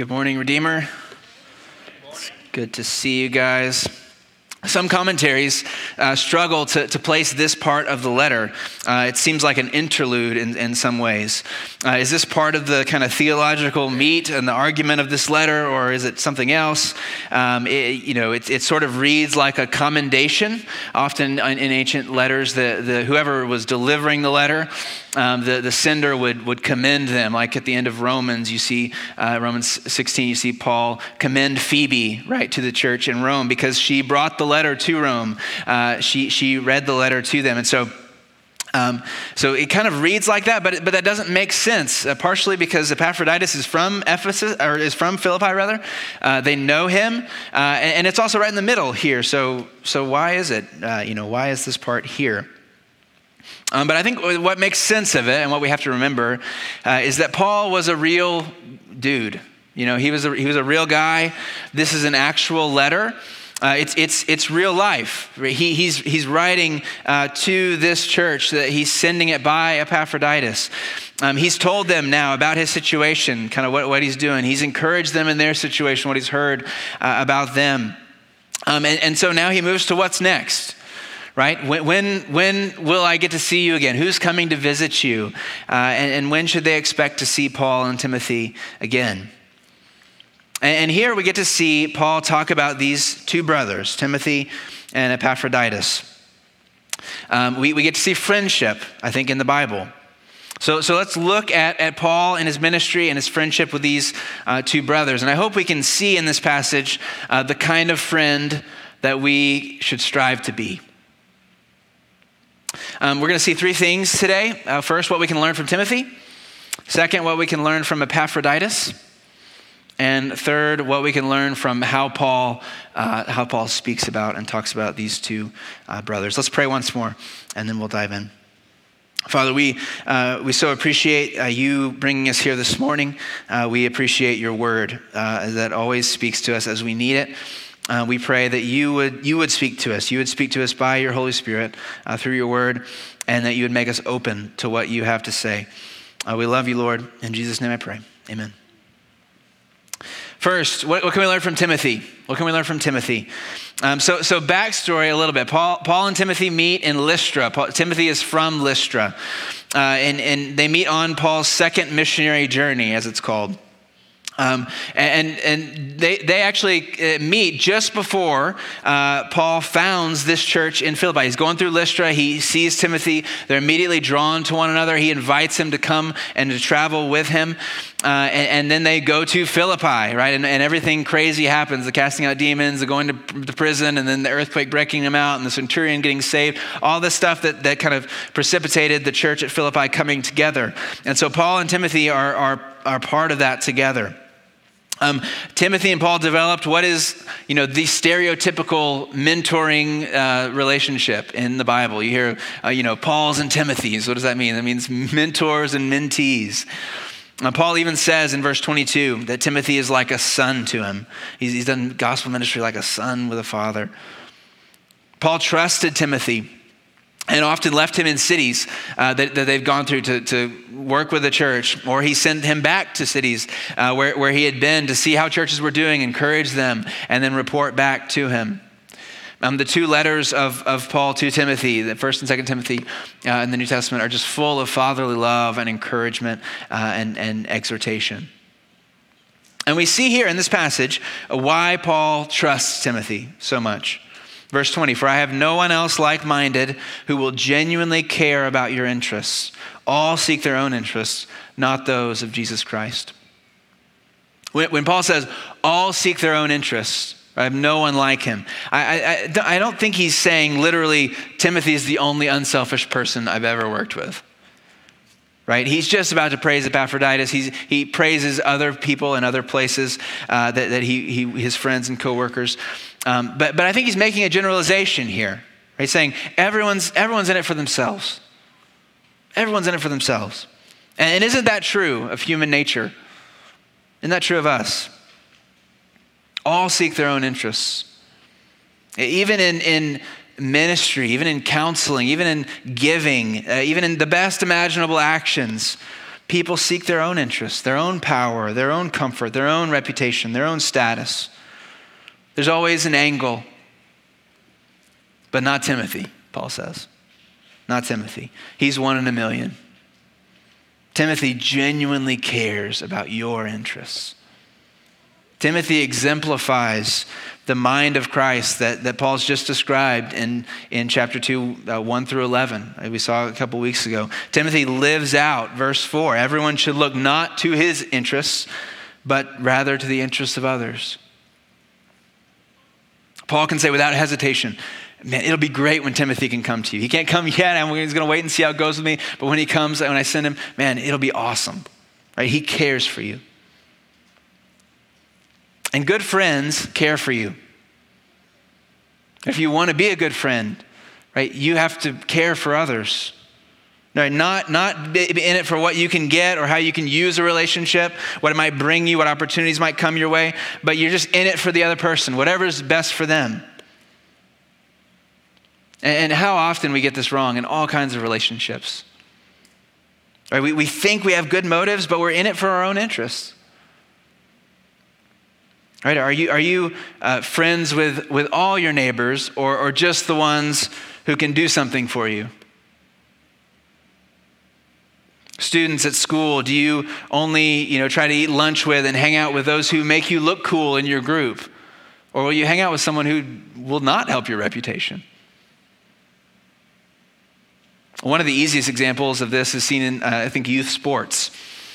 Good morning, Redeemer. It's good to see you guys. Some commentaries uh, struggle to, to place this part of the letter. Uh, it seems like an interlude in, in some ways. Uh, is this part of the kind of theological meat and the argument of this letter, or is it something else? Um, it, you know, it, it sort of reads like a commendation. Often in, in ancient letters, the, the, whoever was delivering the letter, um, the, the sender would, would commend them. Like at the end of Romans, you see, uh, Romans 16, you see Paul commend Phoebe, right, to the church in Rome because she brought the letter to Rome. Uh, she, she read the letter to them. And so, um, so it kind of reads like that, but, but that doesn't make sense. Uh, partially because Epaphroditus is from Ephesus, or is from Philippi rather. Uh, they know him, uh, and, and, it's also right in the middle here. So, so why is it? Uh, you know, why is this part here? Um, but I think what makes sense of it, and what we have to remember, uh, is that Paul was a real dude. You know, he was a, he was a real guy. This is an actual letter. Uh, it's, it's, it's real life. He, he's, he's writing uh, to this church that he's sending it by Epaphroditus. Um, he's told them now about his situation, kind of what, what he's doing. He's encouraged them in their situation, what he's heard uh, about them. Um, and, and so now he moves to what's next right? When, when, when, will I get to see you again? Who's coming to visit you? Uh, and, and, when should they expect to see Paul and Timothy again? And here we get to see Paul talk about these two brothers, Timothy and Epaphroditus. Um, we, we get to see friendship, I think, in the Bible. So, so let's look at, at Paul and his ministry and his friendship with these uh, two brothers. And I hope we can see in this passage uh, the kind of friend that we should strive to be. Um, we're going to see three things today. Uh, first, what we can learn from Timothy. Second, what we can learn from Epaphroditus. And third, what we can learn from how Paul, uh, how Paul speaks about and talks about these two uh, brothers. Let's pray once more, and then we'll dive in. Father, we, uh, we so appreciate uh, you bringing us here this morning. Uh, we appreciate your word uh, that always speaks to us as we need it. Uh, we pray that you would, you would speak to us. You would speak to us by your Holy Spirit uh, through your word, and that you would make us open to what you have to say. we love you, Lord. In Jesus' name I pray. Amen. First, what, what, can we learn from Timothy? What can we learn from Timothy? Um, so, so backstory a little bit. Paul, Paul and Timothy meet in Lystra. Paul, Timothy is from Lystra, uh, and, and they meet on Paul's second missionary journey, as it's called. Um, and and they, they actually uh, meet just before uh, Paul founds this church in Philippi. He's going through Lystra. He sees Timothy. They're immediately drawn to one another. He invites him to come and to travel with him. Uh, and, and, then they go to Philippi, right? And, and, everything crazy happens the casting out demons, the going to, to prison, and then the earthquake breaking them out, and the centurion getting saved. All this stuff that, that kind of precipitated the church at Philippi coming together. And so Paul and Timothy are, are, are part of that together. Um, Timothy and Paul developed what is, you know, the stereotypical mentoring uh, relationship in the Bible. You hear, uh, you know, Paul's and Timothy's. What does that mean? That means mentors and mentees. Now, Paul even says in verse 22 that Timothy is like a son to him. He's, he's done gospel ministry like a son with a father. Paul trusted Timothy and often left him in cities uh, that, that, they've gone through to, to, work with the church, or he sent him back to cities uh, where, where he had been to see how churches were doing, encourage them, and then report back to him. Um, the two letters of, of Paul to Timothy, the first and second Timothy uh, in the New Testament, are just full of fatherly love and encouragement uh, and, and exhortation. And we see here in this passage why Paul trusts Timothy so much. Verse 20, for I have no one else like minded who will genuinely care about your interests. All seek their own interests, not those of Jesus Christ. When, when Paul says, all seek their own interests, I have no one like him. I, I, I don't think he's saying literally, Timothy is the only unselfish person I've ever worked with right? He's just about to praise Epaphroditus. He's, he praises other people in other places uh, that, that he, he, his friends and coworkers. Um, but, but I think he's making a generalization here. Right? He's saying everyone's, everyone's in it for themselves. Everyone's in it for themselves. And, and isn't that true of human nature? Isn't that true of us? All seek their own interests. Even in, in ministry, even in counseling, even in giving, uh, even in the best imaginable actions, people seek their own interests, their own power, their own comfort, their own reputation, their own status. There's always an angle, but not Timothy, Paul says. Not Timothy. He's one in a million. Timothy genuinely cares about your interests. Timothy exemplifies the mind of Christ that, that Paul's just described in, in chapter 2, uh, 1 through 11. We saw a couple weeks ago. Timothy lives out verse 4. Everyone should look not to his interests, but rather to the interests of others. Paul can say without hesitation, Man, it'll be great when Timothy can come to you. He can't come yet, and he's going to wait and see how it goes with me. But when he comes, when I send him, man, it'll be awesome. Right? He cares for you. And good friends care for you. If you want to be a good friend, right, you have to care for others. Right? Not, not be in it for what you can get or how you can use a relationship, what it might bring you, what opportunities might come your way, but you're just in it for the other person, whatever's best for them. And how often we get this wrong in all kinds of relationships. Right? We, we think we have good motives, but we're in it for our own interests. Right? Are you, are you uh, friends with, with all your neighbors or, or just the ones who can do something for you? Students at school, do you only you know, try to eat lunch with and hang out with those who make you look cool in your group? Or will you hang out with someone who will not help your reputation? One of the easiest examples of this is seen in, uh, I think, youth sports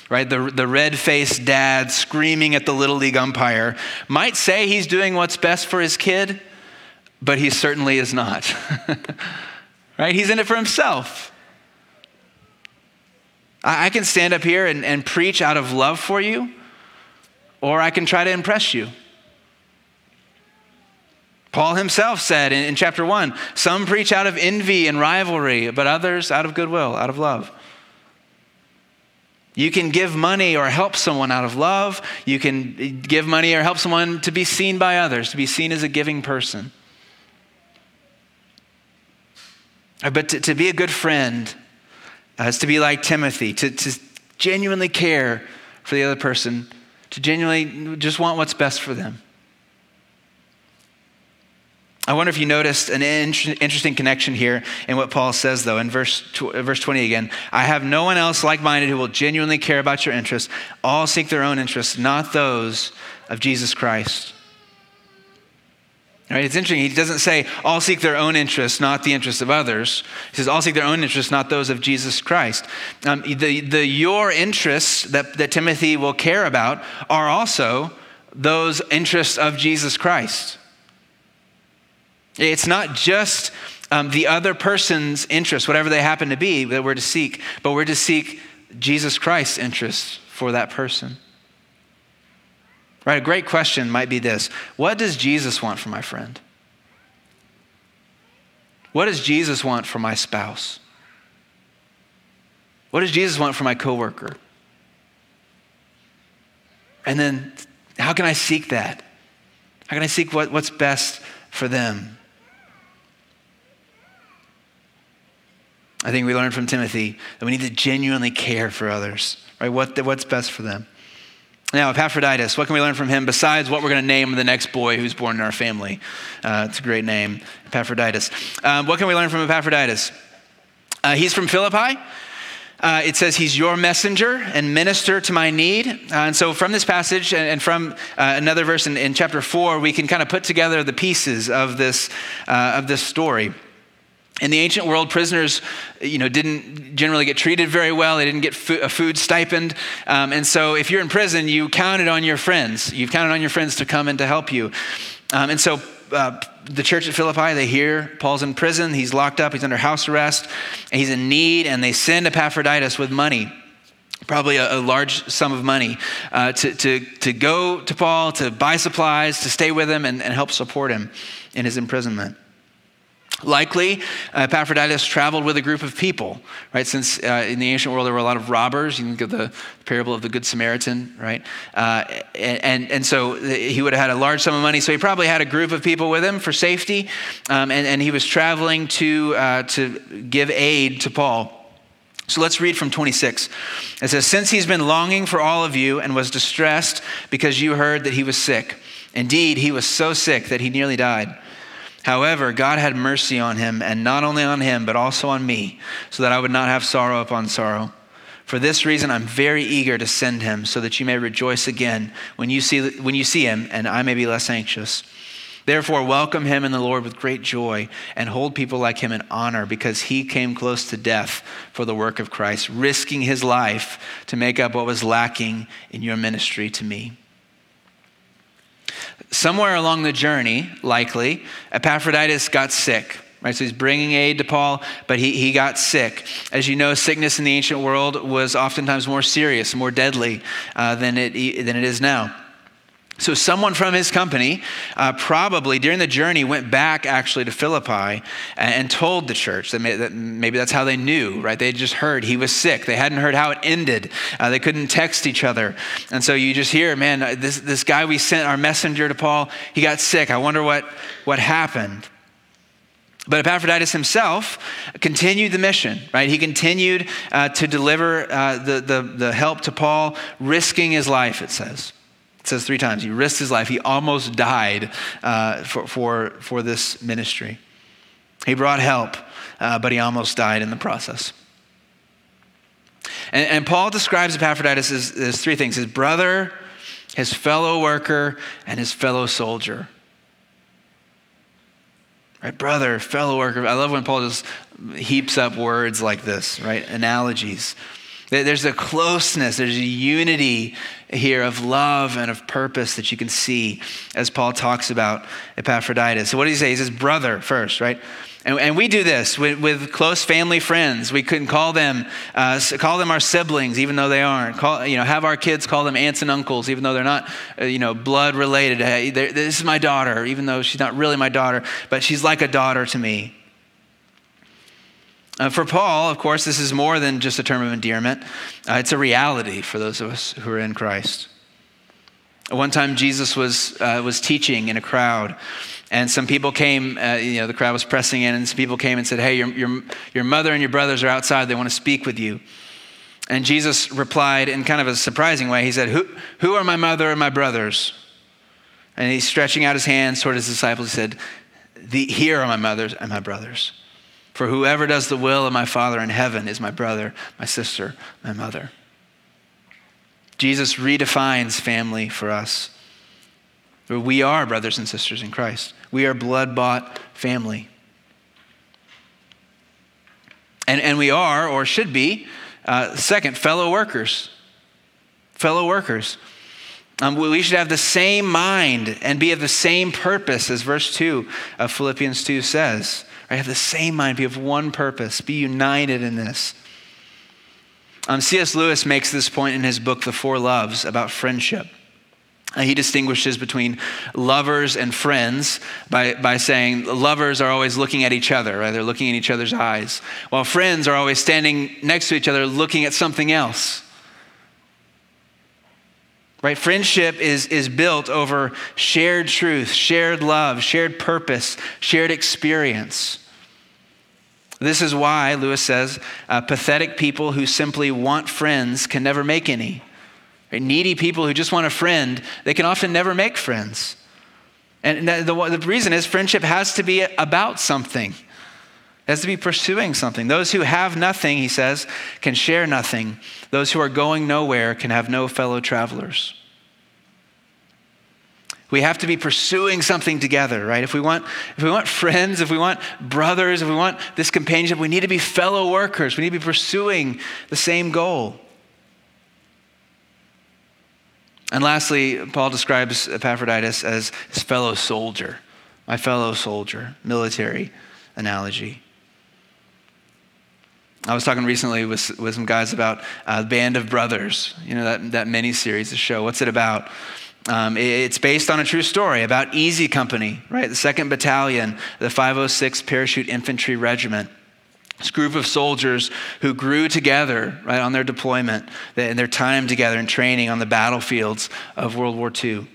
right? The, the red faced dad screaming at the Little League umpire might say he's doing what's best for his kid, but he certainly is not. right? He's in it for himself. I, I can stand up here and, and preach out of love for you, or I can try to impress you. Paul himself said in, in chapter 1 some preach out of envy and rivalry, but others out of goodwill, out of love. You can give money or help someone out of love. You can give money or help someone to be seen by others, to be seen as a giving person. Uh, but to, to be a good friend uh, is to be like Timothy, to, to genuinely care for the other person, to genuinely just want what's best for them. I wonder if you noticed an interesting connection here in what Paul says, though, in verse, verse 20 again. I have no one else like minded who will genuinely care about your interests. All seek their own interests, not those of Jesus Christ. Right? It's interesting. He doesn't say all seek their own interests, not the interests of others. He says all seek their own interests, not those of Jesus Christ. Um, the, the your interests that, that Timothy will care about are also those interests of Jesus Christ. It's not just um, the other person's interests, whatever they happen to be, that we're to seek, but we're to seek Jesus Christ's interests for that person. Right? A great question might be this What does Jesus want for my friend? What does Jesus want for my spouse? What does Jesus want for my coworker? And then, how can I seek that? How can I seek what, what's best for them? I think we learned from Timothy that we need to genuinely care for others, right? What, what's best for them. Now, Epaphroditus, what can we learn from him besides what we're going to name the next boy who's born in our family? Uh, it's a great name, Epaphroditus. Um, what can we learn from Epaphroditus? Uh, he's from Philippi. Uh, it says he's your messenger and minister to my need. Uh, and so, from this passage and, and from uh, another verse in, in, chapter four, we can kind of put together the pieces of this, uh, of this story. In the ancient world, prisoners, you know, didn't generally get treated very well. They didn't get a food stipend, um, and so if you're in prison, you counted on your friends. You've counted on your friends to come and to help you. Um, and so, uh, the church at Philippi, they hear Paul's in prison. He's locked up. He's under house arrest. And he's in need, and they send Epaphroditus with money probably a, a, large sum of money uh, to, to, to go to Paul, to buy supplies, to stay with him, and, and help support him in his imprisonment. Likely, uh, Epaphroditus traveled with a group of people, right? Since uh, in the ancient world there were a lot of robbers. You think of the parable of the Good Samaritan, right? Uh, and, and so he would have had a large sum of money. So he probably had a group of people with him for safety. Um, and, and he was traveling to, uh, to give aid to Paul. So let's read from 26. It says, Since he's been longing for all of you and was distressed because you heard that he was sick. Indeed, he was so sick that he nearly died. However, God had mercy on him, and not only on him, but also on me, so that I would not have sorrow upon sorrow. For this reason, I'm very eager to send him, so that you may rejoice again when you see, when you see him, and I may be less anxious. Therefore, welcome him in the Lord with great joy and hold people like him in honor because he came close to death for the work of Christ, risking his life to make up what was lacking in your ministry to me. Somewhere along the journey, likely, Epaphroditus got sick. Right, so he's bringing aid to Paul, but he, he got sick. As you know, sickness in the ancient world was oftentimes more serious, more deadly uh, than, it, than it is now. So, someone from his company uh, probably during the journey went back actually to Philippi and, told the church that, may, that, maybe that's how they knew, right? They just heard he was sick. They hadn't heard how it ended. Uh, they couldn't text each other. And so you just hear, man, uh, this, this guy we sent, our messenger to Paul, he got sick. I wonder what, what happened. But Epaphroditus himself continued the mission, right? He continued uh, to deliver uh, the, the, the help to Paul, risking his life, it says. It says three times. He risked his life. He almost died uh, for, for, for this ministry. He brought help, uh, but he almost died in the process. And, and Paul describes Epaphroditus as, as three things his brother, his fellow worker, and his fellow soldier. Right, brother, fellow worker. I love when Paul just heaps up words like this, right? Analogies. There's a closeness, there's a unity here of love and of purpose that you can see as Paul talks about Epaphroditus. So, what does he say? He says, brother first, right? And, and we do this with, with, close family friends. We couldn't call them, uh, call them our siblings, even though they aren't. Call, you know, have our kids call them aunts and uncles, even though they're not, uh, you know, blood related. Hey, this is my daughter, even though she's not really my daughter, but she's like a daughter to me. Uh, for Paul, of course, this is more than just a term of endearment. Uh, it's a reality for those of us who are in Christ. One time, Jesus was, uh, was teaching in a crowd, and some people came, uh, you know, the crowd was pressing in, and some people came and said, Hey, your, your, your mother and your brothers are outside. They want to speak with you. And Jesus replied in kind of a surprising way. He said, Who, who are my mother and my brothers? And he's stretching out his hands toward his disciples. He said, Here are my mothers and my brothers. For whoever does the will of my Father in heaven is my brother, my sister, my mother. Jesus redefines family for us. We are brothers and sisters in Christ. We are blood bought family. And, and we are, or should be, uh, second, fellow workers. Fellow workers. Um, we should have the same mind and be of the same purpose as verse 2 of Philippians 2 says. Right? Have the same mind, be of one purpose, be united in this. Um, C.S. Lewis makes this point in his book, The Four Loves, about friendship. Uh, he distinguishes between lovers and friends by, by saying lovers are always looking at each other, right? They're looking in each other's eyes, while friends are always standing next to each other looking at something else. Right? Friendship is, is built over shared truth, shared love, shared purpose, shared experience. This is why, Lewis says, uh, pathetic people who simply want friends can never make any. Right? Needy people who just want a friend, they can often never make friends. And the, the, the reason is friendship has to be about something. Has to be pursuing something. Those who have nothing, he says, can share nothing. Those who are going nowhere can have no fellow travelers. We have to be pursuing something together, right? If we want, if we want friends, if we want brothers, if we want this companionship, we need to be fellow workers. We need to be pursuing the same goal. And lastly, Paul describes Epaphroditus as his fellow soldier, my fellow soldier, military analogy. I was talking recently with, with some guys about uh, Band of Brothers, you know, that, that mini series, the show. What's it about? Um, it's based on a true story about Easy Company, right? The 2nd Battalion, the 506 Parachute Infantry Regiment. This group of soldiers who grew together, right, on their deployment and their time together and training on the battlefields of World War II.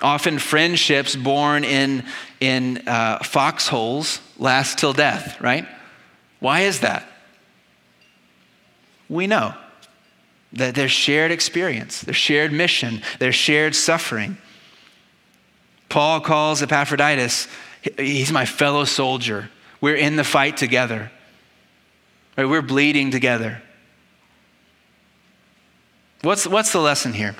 Often friendships born in, in uh, foxholes last till death, right? Why is that? We know that there's shared experience, there's shared mission, there's shared suffering. Paul calls Epaphroditus, he's my fellow soldier. We're in the fight together. Right? We're bleeding together. What's, what's the lesson here?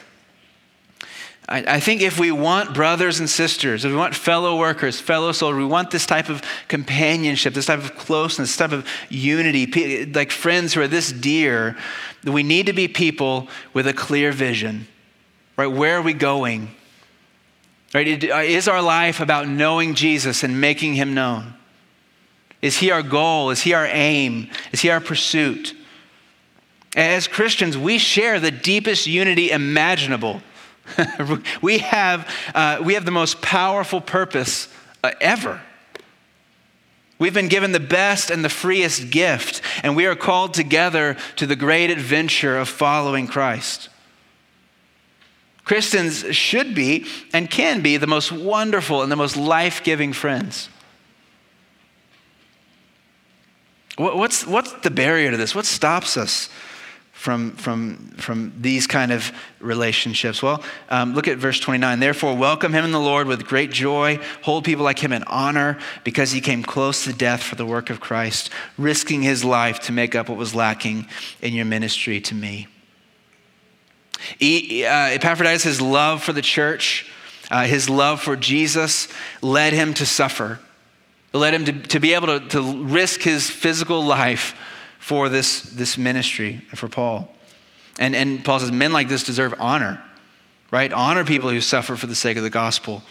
I, I think if we want brothers and sisters, if we want fellow workers, fellow soldiers, we want this type of companionship, this type of closeness, this type of unity, like friends who are this dear, we need to be people with a clear vision. Right? Where are we going? Right? Uh, is our life about knowing Jesus and making him known? Is he our goal? Is he our aim? Is he our pursuit? As Christians, we share the deepest unity imaginable. we, have, uh, we have the most powerful purpose uh, ever. We've been given the best and the freest gift, and we are called together to the great adventure of following Christ. Christians should be and can be the most wonderful and the most life giving friends. What's, what's the barrier to this? What stops us from, from, from these kind of relationships? Well, um, look at verse 29. Therefore, welcome him in the Lord with great joy. Hold people like him in honor because he came close to death for the work of Christ, risking his life to make up what was lacking in your ministry to me. He, uh, Epaphroditus' love for the church, uh, his love for Jesus, led him to suffer. It led him to, to be able to, to risk his physical life for this, this ministry for Paul. And, and Paul says, men like this deserve honor, right? Honor people who suffer for the sake of the gospel.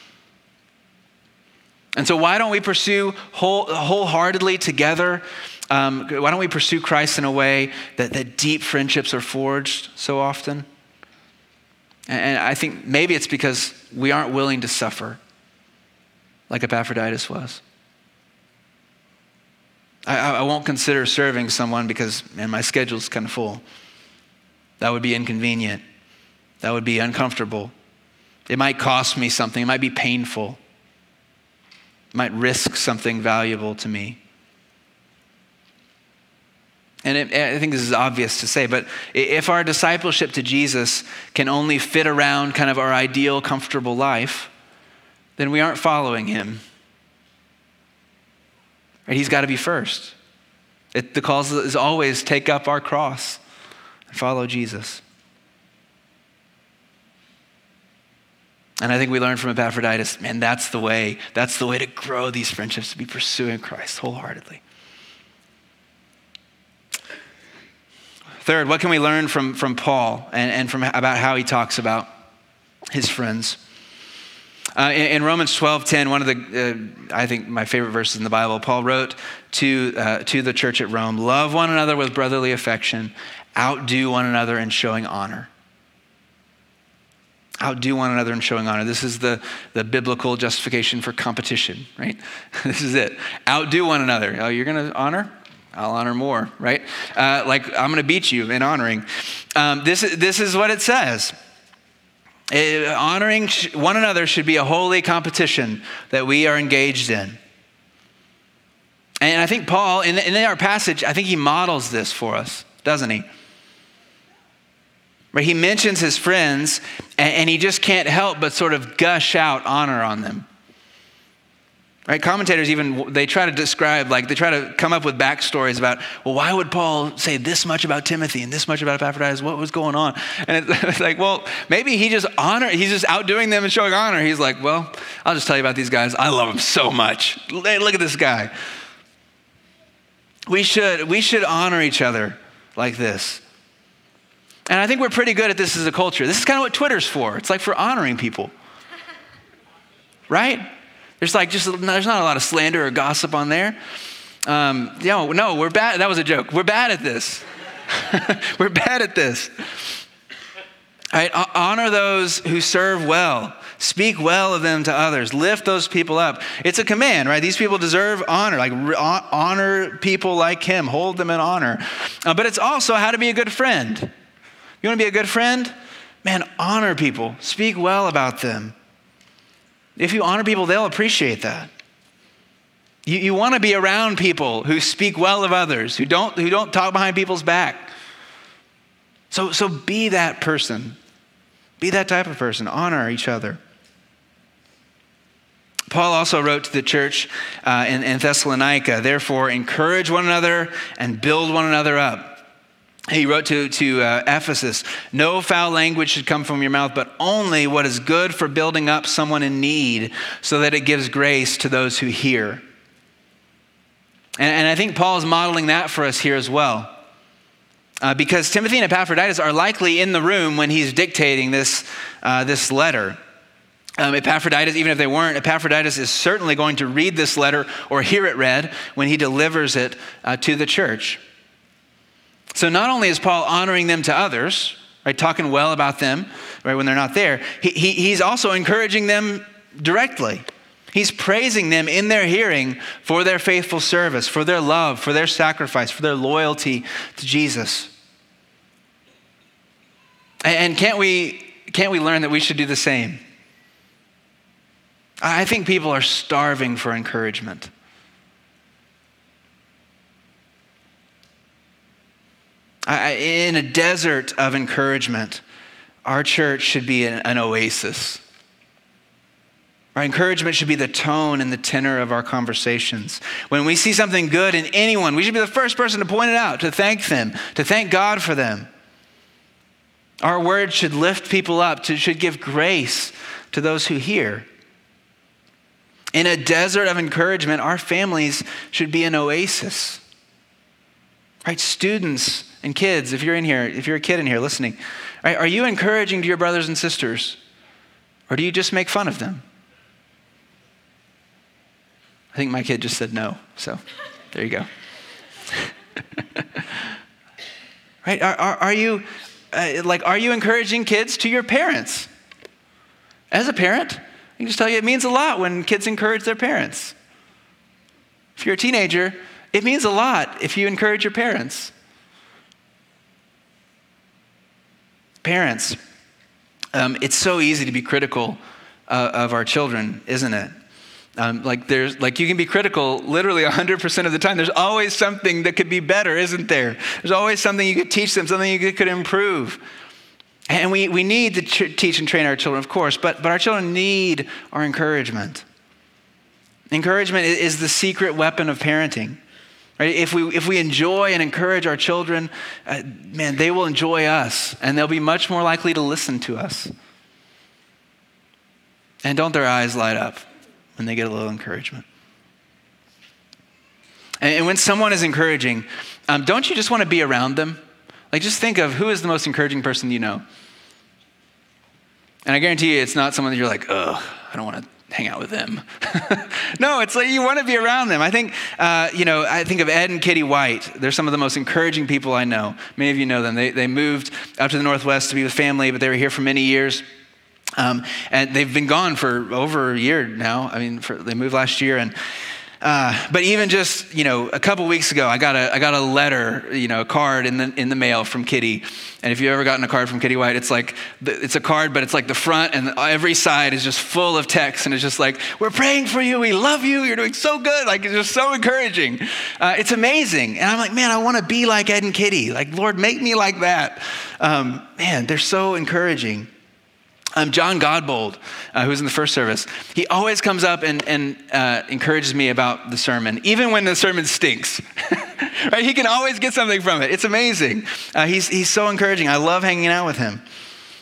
And so, why don't we pursue whole, wholeheartedly together? Um, why don't we pursue Christ in a way that, that deep friendships are forged so often? And I think maybe it's because we aren't willing to suffer like Epaphroditus was. I, I won't consider serving someone because, man, my schedule's kind of full. That would be inconvenient. That would be uncomfortable. It might cost me something. It might be painful. It might risk something valuable to me. And it, I think this is obvious to say, but if our discipleship to Jesus can only fit around kind of our ideal, comfortable life, then we aren't following him. Right? He's got to be first. It, the call is always take up our cross and follow Jesus. And I think we learned from Epaphroditus, man, that's the way. That's the way to grow these friendships, to be pursuing Christ wholeheartedly. Third, what can we learn from, from Paul and, and from, about how he talks about his friends? Uh, in, in, Romans 12:10, one of the, uh, I think, my favorite verses in the Bible, Paul wrote to, uh, to the church at Rome Love one another with brotherly affection, outdo one another in showing honor. Outdo one another in showing honor. This is the, the biblical justification for competition, right? this is it. Outdo one another. Oh, you're going to honor? I'll honor more, right? Uh, like, I'm going to beat you in honoring. Um, this, this is what it says. It, uh, honoring one another should be a holy competition that we are engaged in. And I think Paul, in, in our passage, I think he models this for us, doesn't he? Right, he mentions his friends, and, and he just can't help but sort of gush out honor on them. Right? Commentators even they try to describe, like they try to come up with backstories about, well, why would Paul say this much about Timothy and this much about Epaphroditus? What was going on? And it's like, well, maybe he just honor, he's just outdoing them and showing honor. He's like, well, I'll just tell you about these guys. I love them so much. Hey, look at this guy. We should we should honor each other like this. And I think we're pretty good at this as a culture. This is kind of what Twitter's for. It's like for honoring people. Right? There's like just, there's not a lot of slander or gossip on there. Um, know, no, we're bad. That was a joke. We're bad at this. we're bad at this. Right? Honor those who serve well. Speak well of them to others. Lift those people up. It's a command, right? These people deserve honor. Like honor people like him. Hold them in honor. Uh, but it's also how to be a good friend. You want to be a good friend? Man, honor people. Speak well about them. If you honor people, they'll appreciate that. You, you want to be around people who speak well of others, who don't, who don't talk behind people's back. So, so be that person. Be that type of person. Honor each other. Paul also wrote to the church uh, in, in Thessalonica, therefore, encourage one another and build one another up. He wrote to, to uh, Ephesus, no foul language should come from your mouth, but only what is good for building up someone in need so that it gives grace to those who hear. And, and I think Paul is modeling that for us here as well. Uh, because Timothy and Epaphroditus are likely in the room when he's dictating this, uh, this letter. Um, Epaphroditus, even if they weren't, Epaphroditus is certainly going to read this letter or hear it read when he delivers it uh, to the church. So not only is Paul honoring them to others, right, talking well about them, right, when they're not there, he, he, he's also encouraging them directly. He's praising them in their hearing for their faithful service, for their love, for their sacrifice, for their loyalty to Jesus. And can't we, can't we learn that we should do the same? I think people are starving for encouragement. In a desert of encouragement, our church should be an, an oasis. Our encouragement should be the tone and the tenor of our conversations. When we see something good in anyone, we should be the first person to point it out, to thank them, to thank God for them. Our words should lift people up, to, should give grace to those who hear. In a desert of encouragement, our families should be an oasis. Right? Students and kids, if you're in here, if you're a kid in here listening, right, are you encouraging to your brothers and sisters? Or do you just make fun of them? I think my kid just said no, so there you go. right? Are, are, are you, uh, like, are you encouraging kids to your parents? As a parent, I can just tell you it means a lot when kids encourage their parents. If you're a teenager, it means a lot if you encourage your parents. Parents, um, it's so easy to be critical uh, of our children, isn't it? Um, like there's like you can be critical literally 100% of the time. There's always something that could be better isn't there? There's always something you could teach them something you could improve. And we, we need to ch- teach and train our children of course but, but our children need our encouragement. Encouragement is the secret weapon of parenting Right? If, we, if we enjoy and encourage our children, uh, man, they will enjoy us and they'll be much more likely to listen to us. And don't their eyes light up when they get a little encouragement? And, and when someone is encouraging, um, don't you just want to be around them? Like, just think of who is the most encouraging person you know. And I guarantee you, it's not someone that you're like, ugh, I don't want to hang out with them. no, it's like you want to be around them. I think, uh, you know, I think of Ed and Kitty White. They're some of the most encouraging people I know. Many of you know them. They, they moved up to the Northwest to be with family, but they were here for many years. Um, and they've been gone for over a year now. I mean, for, they moved last year, and uh, but even just you know a couple weeks ago, I got a I got a letter, you know, a card in the in the mail from Kitty. And if you've ever gotten a card from Kitty White, it's like it's a card, but it's like the front and every side is just full of text, and it's just like we're praying for you, we love you, you're doing so good, like it's just so encouraging. Uh, it's amazing, and I'm like, man, I want to be like Ed and Kitty. Like Lord, make me like that. Um, man, they're so encouraging. Um, John Godbold, uh, who's in the first service, he always comes up and, and uh, encourages me about the sermon, even when the sermon stinks. right? He can always get something from it. It's amazing. Uh, he's, he's so encouraging. I love hanging out with him.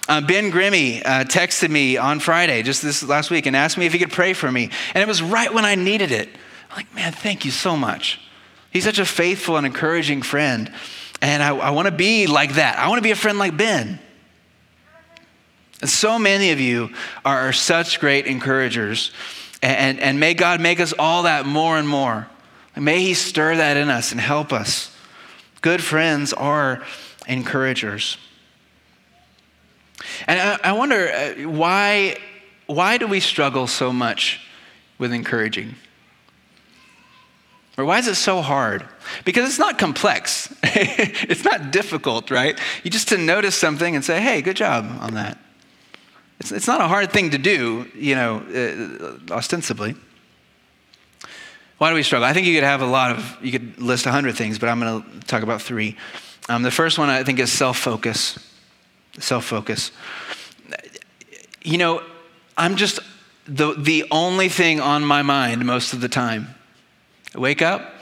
Uh, ben Grimmy uh, texted me on Friday, just this last week, and asked me if he could pray for me. And it was right when I needed it. I'm like, man, thank you so much. He's such a faithful and encouraging friend. And I, I want to be like that. I want to be a friend like Ben. And so many of you are such great encouragers. And, and may God make us all that more and more. May He stir that in us and help us. Good friends are encouragers. And I, I wonder uh, why, why do we struggle so much with encouraging? Or why is it so hard? Because it's not complex. it's not difficult, right? You just to notice something and say, hey, good job on that. It's, it's not a hard thing to do, you know, uh, ostensibly. Why do we struggle? I think you could have a lot of, you could list a hundred things, but I'm going to talk about three. Um, the first one I think is self focus. Self focus. You know, I'm just the, the only thing on my mind most of the time. I wake up,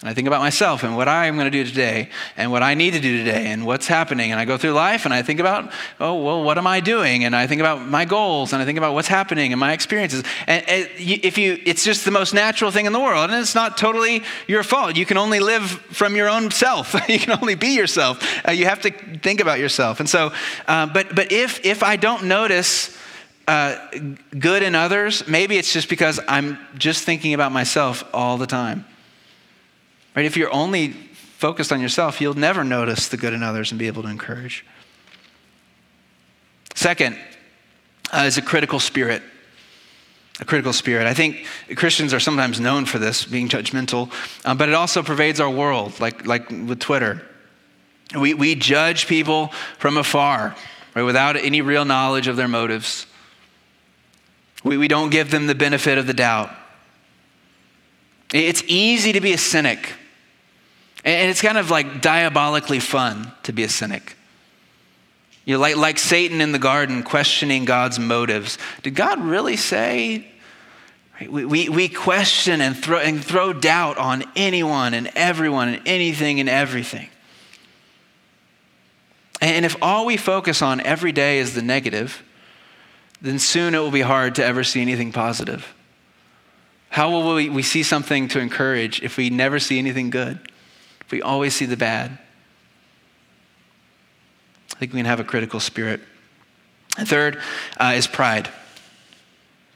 and I think about myself and what I am going to do today and what I need to do today and what's happening. And I go through life and I think about, oh, well, what am I doing? And I think about my goals and I think about what's happening and my experiences. And, and if you, it's just the most natural thing in the world. And it's not totally your fault. You can only live from your own self. you can only be yourself. Uh, you have to think about yourself. And so, uh, but, but if, if I don't notice, uh, good in others, maybe it's just because I'm just thinking about myself all the time. Right? If you're only focused on yourself, you'll never notice the good in others and be able to encourage. Second uh, is a critical spirit. A critical spirit. I think Christians are sometimes known for this, being judgmental, uh, but it also pervades our world, like, like with Twitter. We, we judge people from afar, right, without any real knowledge of their motives. We, we don't give them the benefit of the doubt. It's easy to be a cynic. And it's kind of like diabolically fun to be a cynic. You know, like, like Satan in the garden questioning God's motives. Did God really say? We, we, we question and throw, and throw doubt on anyone and everyone and anything and everything. And if all we focus on every day is the negative, then soon it will be hard to ever see anything positive. How will we, we see something to encourage if we never see anything good? If we always see the bad, I think we can have a critical spirit. Third uh, is pride.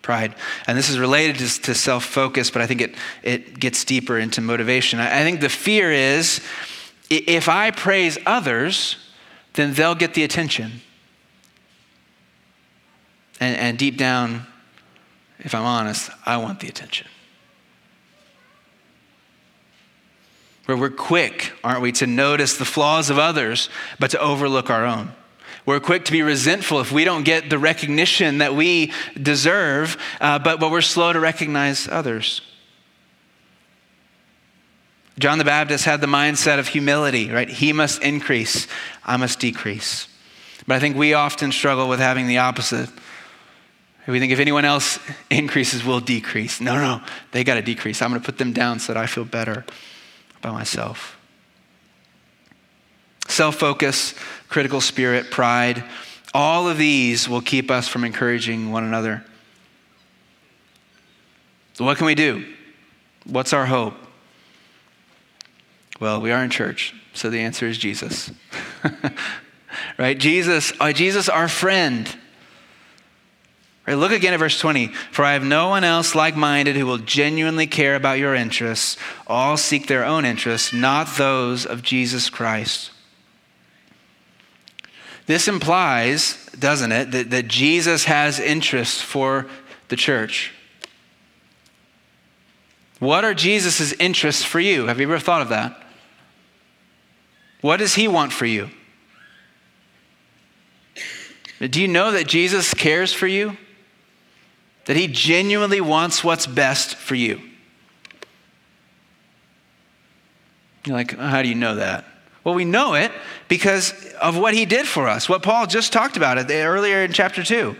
Pride. And this is related to, to self focus, but I think it, it gets deeper into motivation. I, I think the fear is if I praise others, then they'll get the attention. And, and deep down, if I'm honest, I want the attention. Where we're quick, aren't we, to notice the flaws of others, but to overlook our own. We're quick to be resentful if we don't get the recognition that we deserve, uh, but, but we're slow to recognize others. John the Baptist had the mindset of humility, right? He must increase, I must decrease. But I think we often struggle with having the opposite. We think if anyone else increases, we'll decrease. No, no, they got to decrease. I'm going to put them down so that I feel better by myself. Self focus, critical spirit, pride, all of these will keep us from encouraging one another. So, what can we do? What's our hope? Well, we are in church, so the answer is Jesus. right? Jesus, uh, Jesus, our friend. Right, look again at verse 20. For I have no one else like minded who will genuinely care about your interests. All seek their own interests, not those of Jesus Christ. This implies, doesn't it, that, that Jesus has interests for the church. What are Jesus' interests for you? Have you ever thought of that? What does he want for you? Do you know that Jesus cares for you? That He genuinely wants what's best for you. You're like, how do you know that? Well, we know it because of what He did for us, what Paul just talked about earlier in chapter 2.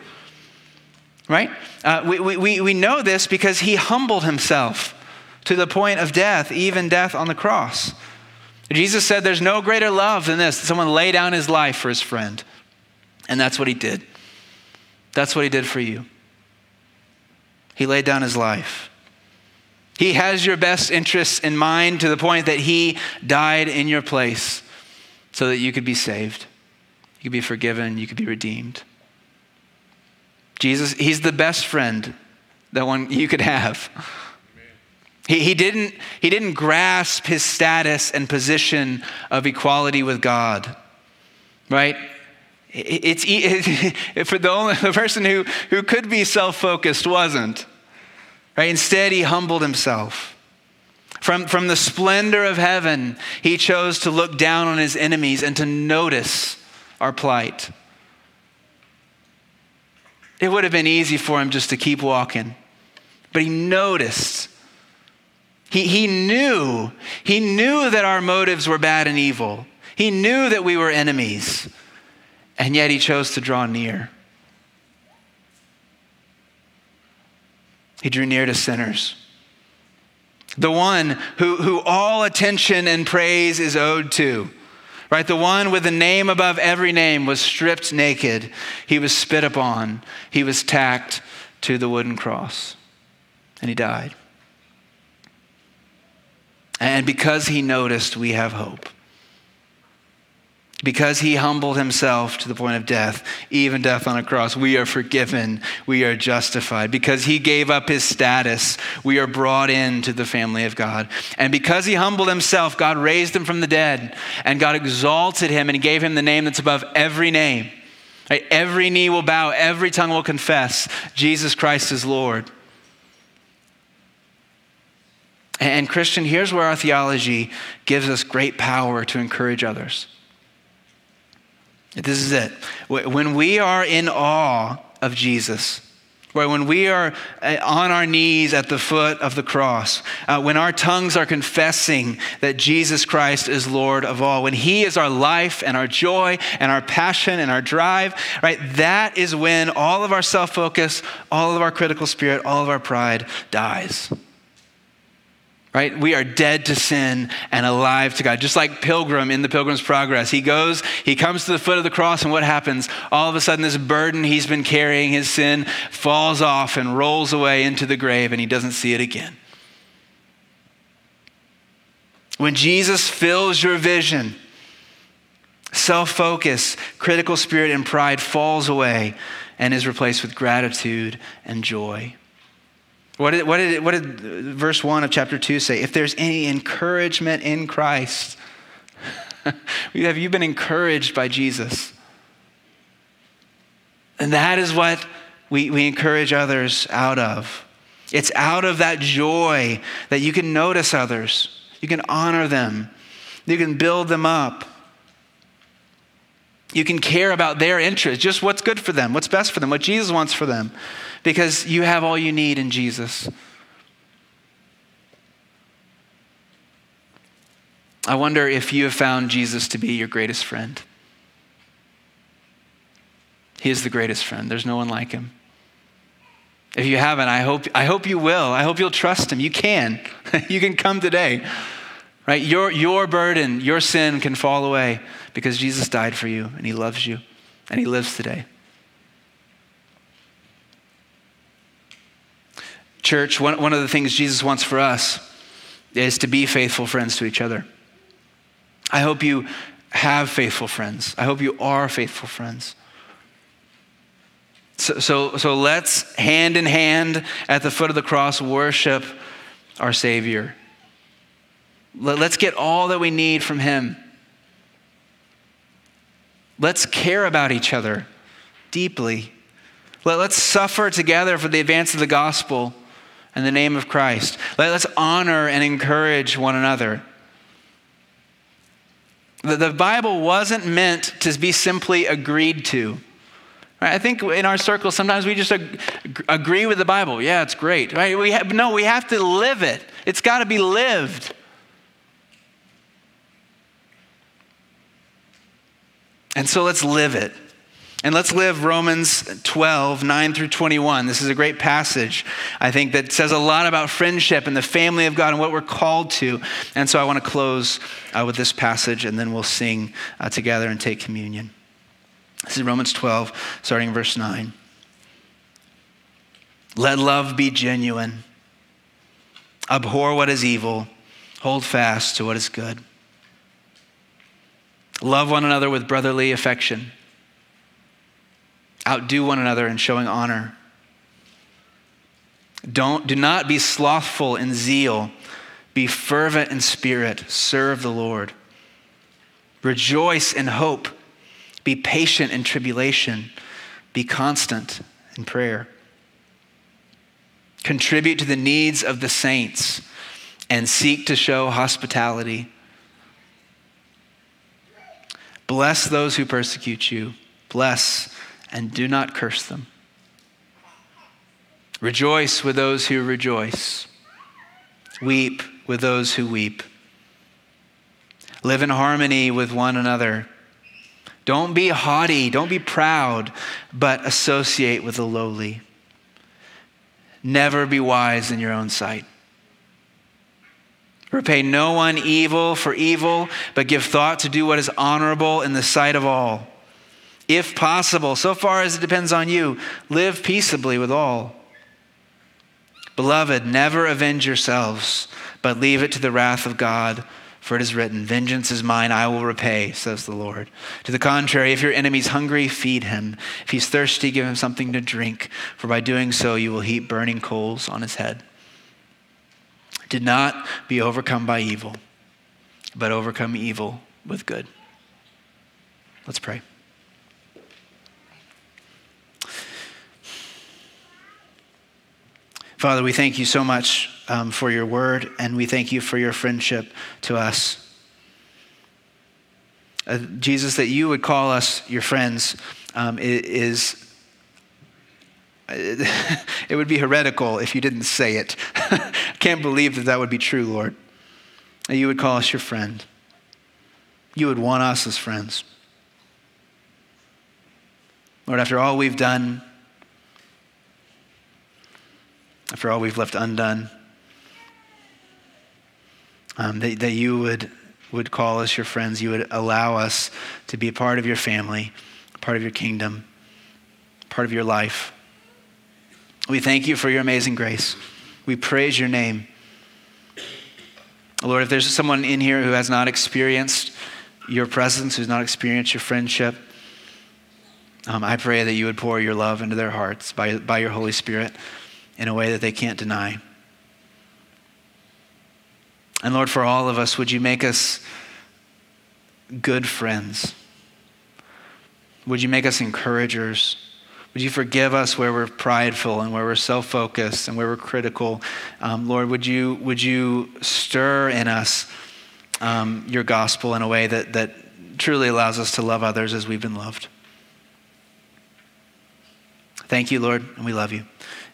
Right? Uh, we, we, we know this because He humbled Himself to the point of death, even death on the cross. Jesus said, There's no greater love than this someone lay down his life for his friend. And that's what he did. That's what he did for you. He laid down his life. He has your best interests in mind to the point that he died in your place so that you could be saved, you could be forgiven, you could be redeemed. Jesus, he's the best friend that one you could have. He, he, didn't, he didn't grasp his status and position of equality with God, right? It's for the only the person who, who could be self-focused wasn't. Right? Instead, he humbled himself. From, from the splendor of heaven, he chose to look down on his enemies and to notice our plight. It would have been easy for him just to keep walking, but he noticed. He, he knew, he knew that our motives were bad and evil. He knew that we were enemies, and yet he chose to draw near. He drew near to sinners. The one who, who all attention and praise is owed to. Right? The one with the name above every name was stripped naked. He was spit upon. He was tacked to the wooden cross. And he died. And because he noticed, we have hope. Because he humbled himself to the point of death, even death on a cross, we are forgiven, we are justified. Because he gave up his status, we are brought into the family of God. And because he humbled himself, God raised him from the dead, and God exalted him, and gave him the name that's above every name. Right? Every knee will bow, every tongue will confess Jesus Christ is Lord. And, Christian, here's where our theology gives us great power to encourage others. This is it. When we are in awe of Jesus, right, when we are uh, on our knees at the foot of the cross, uh, when our tongues are confessing that Jesus Christ is Lord of all, when He is our life and our joy and our passion and our drive, right, that is when all of our self focus, all of our critical spirit, all of our pride dies right? We are dead to sin and alive to God. Just like Pilgrim in the Pilgrim's Progress. He goes, he comes to the foot of the cross, and what happens? All of a sudden, this burden he's been carrying, his sin, falls off and rolls away into the grave, and he doesn't see it again. When Jesus fills your vision, self focus, critical spirit, and pride falls away and is replaced with gratitude and joy. What did, what, did, what did verse 1 of chapter 2 say? If there's any encouragement in Christ, have you been encouraged by Jesus? And that is what we, we encourage others out of. It's out of that joy that you can notice others, you can honor them, you can build them up. You can care about their interests, just what's good for them, what's best for them, what Jesus wants for them because you have all you need in Jesus. I wonder if you have found Jesus to be your greatest friend. He is the greatest friend. There's no one like him. If you haven't, I hope, I hope you will. I hope you'll trust him. You can. you can come today. Right? Your, your burden, your sin can fall away because Jesus died for you and he loves you and he lives today. Church, one, one of the things Jesus wants for us is to be faithful friends to each other. I hope you have faithful friends. I hope you are faithful friends. So, so, so let's hand in hand at the foot of the cross worship our Savior. Let's get all that we need from Him. Let's care about each other deeply. Let's suffer together for the advance of the gospel in the name of Christ. Let, us honor and encourage one another. The, the Bible wasn't meant to be simply agreed to. Right? I think in our circles, sometimes we just ag- agree with the Bible. Yeah, it's great. Right? We have, no, we have to live it. It's got to be lived. And so let's live it. And let's live Romans 12, 9 through 21. This is a great passage, I think, that says a lot about friendship and the family of God and what we're called to. And so I want to close uh, with this passage and then we'll sing uh, together and take communion. This is Romans 12, starting in verse 9. Let love be genuine, abhor what is evil, hold fast to what is good. Love one another with brotherly affection outdo one another in showing honor. Don't, do not be slothful in zeal. Be fervent in spirit. Serve the Lord. Rejoice in hope. Be patient in tribulation. Be constant in prayer. Contribute to the needs of the saints and seek to show hospitality. Bless those who persecute you. Bless and do not curse them. Rejoice with those who rejoice. Weep with those who weep. Live in harmony with one another. Don't be haughty, don't be proud, but associate with the lowly. Never be wise in your own sight. Repay no one evil for evil, but give thought to do what is honorable in the sight of all. If possible, so far as it depends on you, live peaceably with all. Beloved, never avenge yourselves, but leave it to the wrath of God. For it is written, Vengeance is mine, I will repay, says the Lord. To the contrary, if your enemy is hungry, feed him. If he's thirsty, give him something to drink, for by doing so you will heap burning coals on his head. Do not be overcome by evil, but overcome evil with good. Let's pray. Father, we thank you so much um, for your word, and we thank you for your friendship to us. Uh, Jesus, that you would call us your friends um, is. It would be heretical if you didn't say it. I can't believe that that would be true, Lord. That you would call us your friend. You would want us as friends. Lord, after all we've done, after all we've left undone, um, that, that you would, would call us your friends. You would allow us to be a part of your family, part of your kingdom, part of your life. We thank you for your amazing grace. We praise your name. Lord, if there's someone in here who has not experienced your presence, who's not experienced your friendship, um, I pray that you would pour your love into their hearts by, by your Holy Spirit in a way that they can't deny. And Lord, for all of us, would you make us good friends? Would you make us encouragers? Would you forgive us where we're prideful and where we're self focused and where we're critical? Um, Lord, would you, would you stir in us um, your gospel in a way that, that truly allows us to love others as we've been loved? Thank you, Lord, and we love you.